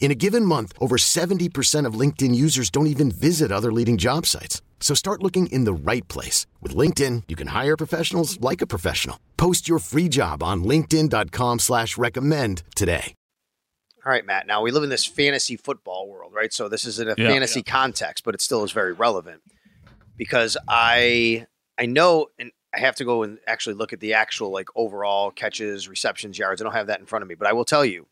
In a given month, over 70% of LinkedIn users don't even visit other leading job sites. So start looking in the right place. With LinkedIn, you can hire professionals like a professional. Post your free job on linkedin.com slash recommend today. All right, Matt. Now we live in this fantasy football world, right? So this is in a Yeah. fantasy context, but it still is very relevant because I I know and I have to go and actually look at the actual like overall catches, receptions, yards. I don't have that in front of me, but I will tell you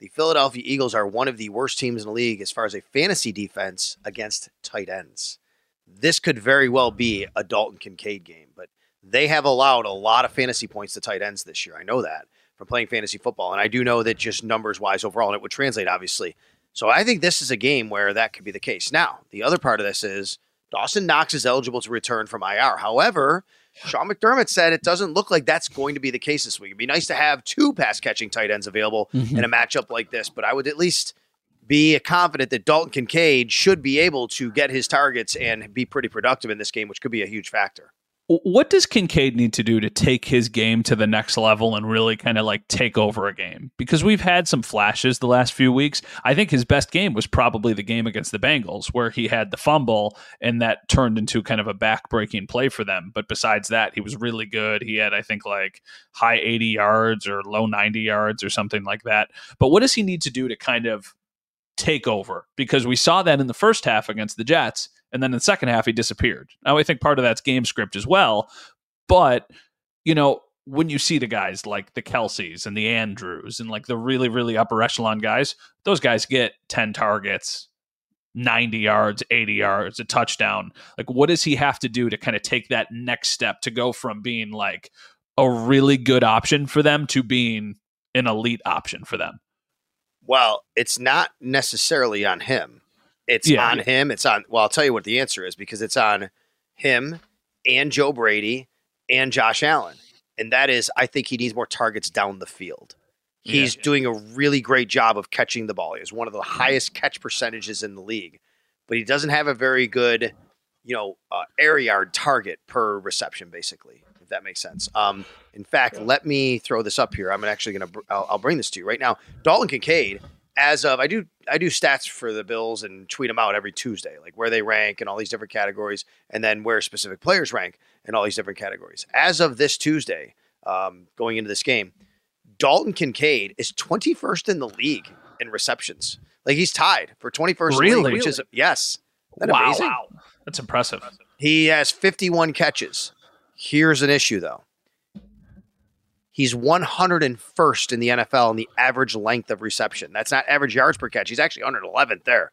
the Philadelphia Eagles are one of the worst teams in the league as far as a fantasy defense against tight ends. This could very well be a Dalton Kincaid game, but they have allowed a lot of fantasy points to tight ends this year. I know that from playing fantasy football. And I do know that just numbers wise overall, and it would translate obviously. So I think this is a game where that could be the case. Now, the other part of this is Dawson Knox is eligible to return from IR. However, Sean McDermott said it doesn't look like that's going to be the case this week. It'd be nice to have two pass catching tight ends available mm-hmm. in a matchup like this, but I would at least be confident that Dalton Kincaid should be able to get his targets and be pretty productive in this game, which could be a huge factor. What does Kincaid need to do to take his game to the next level and really kind of like take over a game? Because we've had some flashes the last few weeks. I think his best game was probably the game against the Bengals, where he had the fumble and that turned into kind of a back-breaking play for them. But besides that, he was really good. He had, I think, like high 80 yards or low 90 yards or something like that. But what does he need to do to kind of take over? Because we saw that in the first half against the Jets. And then in the second half, he disappeared. Now, I think part of that's game script as well. But, you know, when you see the guys like the Kelseys and the Andrews and like the really, really upper echelon guys, those guys get 10 targets, 90 yards, 80 yards, a touchdown. Like, what does he have to do to kind of take that next step to go from being like a really good option for them to being an elite option for them? Well, it's not necessarily on him. It's Yeah, on yeah. him. It's on. Well, I'll tell you what the answer is because it's on him and Joe Brady and Josh Allen, and that is I think he needs more targets down the field. He's Yeah. doing a really great job of catching the ball. He has one of the highest catch percentages in the league, but he doesn't have a very good, you know, uh, air yard target per reception, basically. If that makes sense. Um, in fact, let me throw this up here. I'm actually going to. I'll, I'll bring this to you right now. Dalton Kincaid, as of I do, I do stats for the Bills and tweet them out every Tuesday, like where they rank and all these different categories, and then where specific players rank and all these different categories. As of this Tuesday, um, going into this game, Dalton Kincaid is 21st in the league in receptions. Like he's tied for 21st, in the league, Really? which is yes. That wow, amazing? wow. That's impressive. He has 51 catches. Here's an issue though. He's 101st in the NFL in the average length of reception. That's not average yards per catch. He's actually 111th there.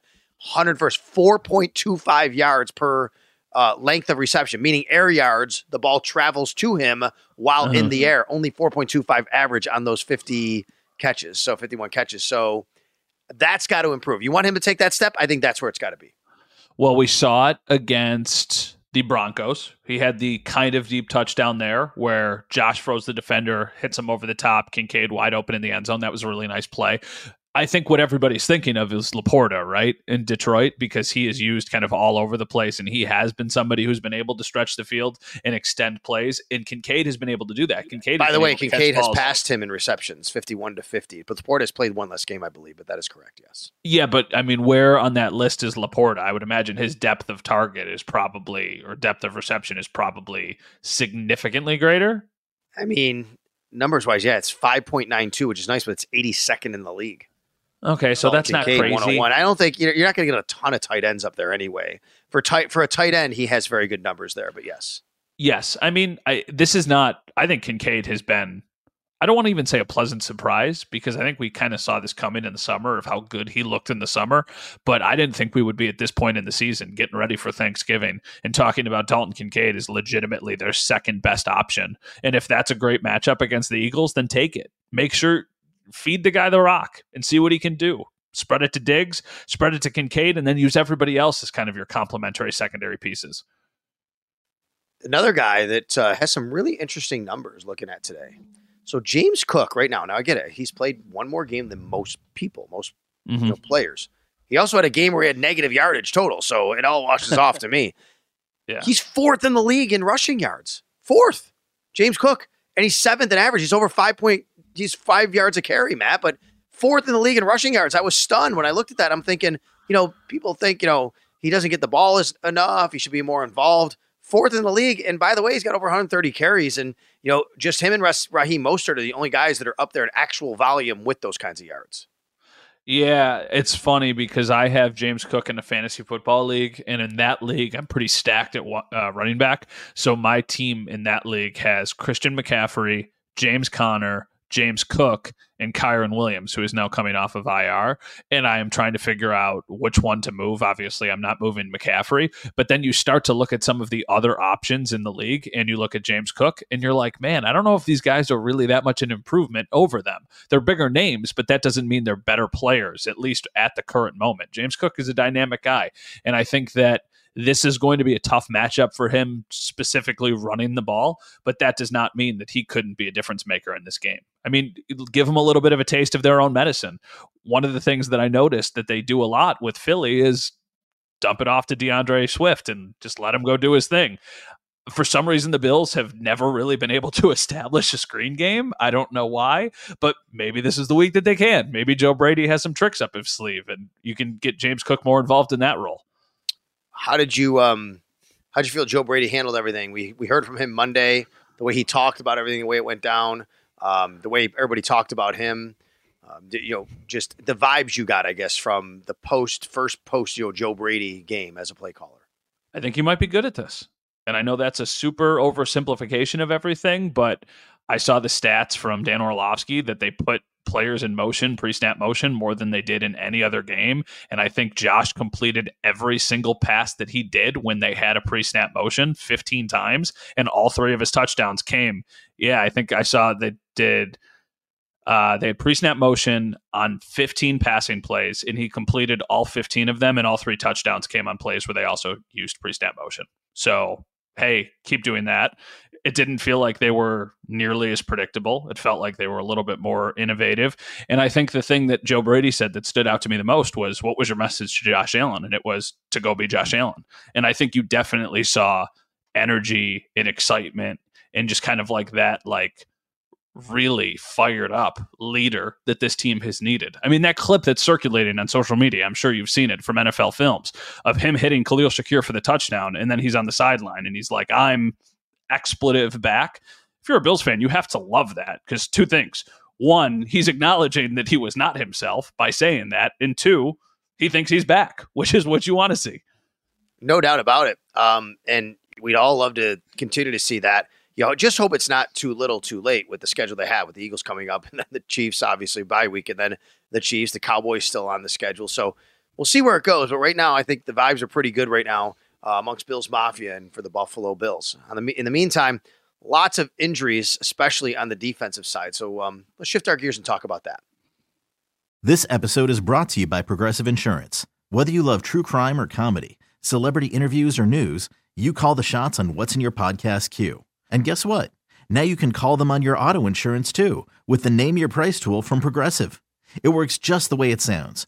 101st, 4.25 yards per uh, length of reception, meaning air yards. The ball travels to him while in the air. Only 4.25 average on those 50 catches. So 51 catches. So that's got to improve. You want him to take that step? I think that's where it's got to be. Well, we saw it against the Broncos. He had the kind of deep touchdown there where Josh froze the defender, hits him over the top, Kincaid wide open in the end zone. That was a really nice play. I think what everybody's thinking of is Laporta, right, in Detroit, because he is used kind of all over the place, and he has been somebody who's been able to stretch the field and extend plays. And Kincaid has been able to do that. Kincaid, By the way, able to catch Kincaid has balls. passed him in receptions, 51 to 50. But Laporta has played one less game, I believe, but that is correct, yes. Yeah, but I mean, where on that list is Laporta? I would imagine his depth of target is probably, or depth of reception is probably significantly greater. I mean, numbers wise, yeah, it's 5.92, which is nice, but it's 82nd in the league. Okay, so that's not Kincaid, oh crazy. 101. I don't think you're, you're not going to get a ton of tight ends up there anyway. For tight for a tight end, he has very good numbers there, but yes. Yes, I mean, I this is not. I think Kincaid has been. I don't want to even say a pleasant surprise because I think we kind of saw this coming in the summer of how good he looked in the summer. But I didn't think we would be at this point in the season getting ready for Thanksgiving and talking about Dalton Kincaid is legitimately their second best option. And if that's a great matchup against the Eagles, then take it. Make sure feed the guy the rock and see what he can do. Spread it to Diggs, spread it to Kincaid, and then use everybody else as kind of your complementary secondary pieces. Another guy that uh, has some really interesting numbers looking at today. So James Cook, right now, now I get it. He's played one more game than most people, most mm-hmm. you know, players. He also had a game where he had negative yardage total, so it all washes off to me. Yeah. He's fourth in the league in rushing yards. Fourth, James Cook, and he's seventh in average. He's over five point. He's five yards a carry, Matt, but fourth in the league in rushing yards. I was stunned when I looked at that. I'm thinking, you know, people think, you know, he doesn't get the ball as enough. He should be more involved fourth in the league. And by the way, he's got over 130 carries. And, you know, just him and Raheem Mostert are the only guys that are up there in actual volume with those kinds of yards. Yeah, it's funny because I have James Cook in a fantasy football league, and in that league, I'm pretty stacked at uh, running back. So my team in that league has Christian McCaffrey, James Conner, James Cook and Kyren Williams, who is now coming off of IR. And I am trying to figure out which one to move. Obviously, I'm not moving McCaffrey, but then you start to look at some of the other options in the league and you look at James Cook and you're like, man, I don't know if these guys are really that much an improvement over them. They're bigger names, but that doesn't mean they're better players, at least at the current moment. James Cook is a dynamic guy. And I think that this is going to be a tough matchup for him, specifically running the ball, but that does not mean that he couldn't be a difference maker in this game. I mean, give him a little bit of a taste of their own medicine. One of the things that I noticed that they do a lot with Philly is dump it off to D'Andre Swift and just let him go do his thing. For some reason, the Bills have never really been able to establish a screen game. I don't know why, but maybe this is the week that they can. Maybe Joe Brady has some tricks up his sleeve and you can get James Cook more involved in that role. How did you um how did you feel Joe Brady handled everything? We we heard from him Monday, the way he talked about everything, the way it went down, um, the way everybody talked about him. Um, you know, just the vibes you got, I guess, from the post first post you know Joe Brady game as a play caller. I think he might be good at this. And I know that's a super oversimplification of everything, but I saw the stats from Dan Orlovsky that they put players in motion, pre snap motion, more than they did in any other game. And I think Josh completed every single pass that he did when they had a pre snap motion 15 times, and all three of his touchdowns came. Yeah, I think I saw they did. Uh, they had pre-snap motion on 15 passing plays, and he completed all 15 of them, and all three touchdowns came on plays where they also used pre-snap motion. So, hey, keep doing that it didn't feel like they were nearly as predictable. It felt like they were a little bit more innovative. And I think the thing that Joe Brady said that stood out to me the most was what was your message to Josh Allen? And it was to go be Josh Allen. And I think you definitely saw energy and excitement and just kind of like that, like really fired up leader that this team has needed. I mean, that clip that's circulating on social media, I'm sure you've seen it from NFL films of him hitting Khalil Shakir for the touchdown. And then he's on the sideline and he's like, I'm expletive back. If you're a Bills fan, you have to love that because two things. One, he's acknowledging that he was not himself by saying that. And two, he thinks he's back, which is what you want to see. No doubt about it. Um, and we'd all love to continue to see that. You know, just hope it's not too little too late with the schedule they have with the Eagles coming up and then the Chiefs, obviously, bye week, and then the Chiefs, the Cowboys still on the schedule. So we'll see where it goes. But right now, I think the vibes are pretty good right now uh, amongst Bills Mafia and for the Buffalo Bills. The, in the meantime, lots of injuries, especially on the defensive side. So um, let's shift our gears and talk about that. This episode is brought to you by Progressive Insurance. Whether you love true crime or comedy, celebrity interviews or news, you call the shots on what's in your podcast queue. And guess what? Now you can call them on your auto insurance too with the Name Your Price tool from Progressive. It works just the way it sounds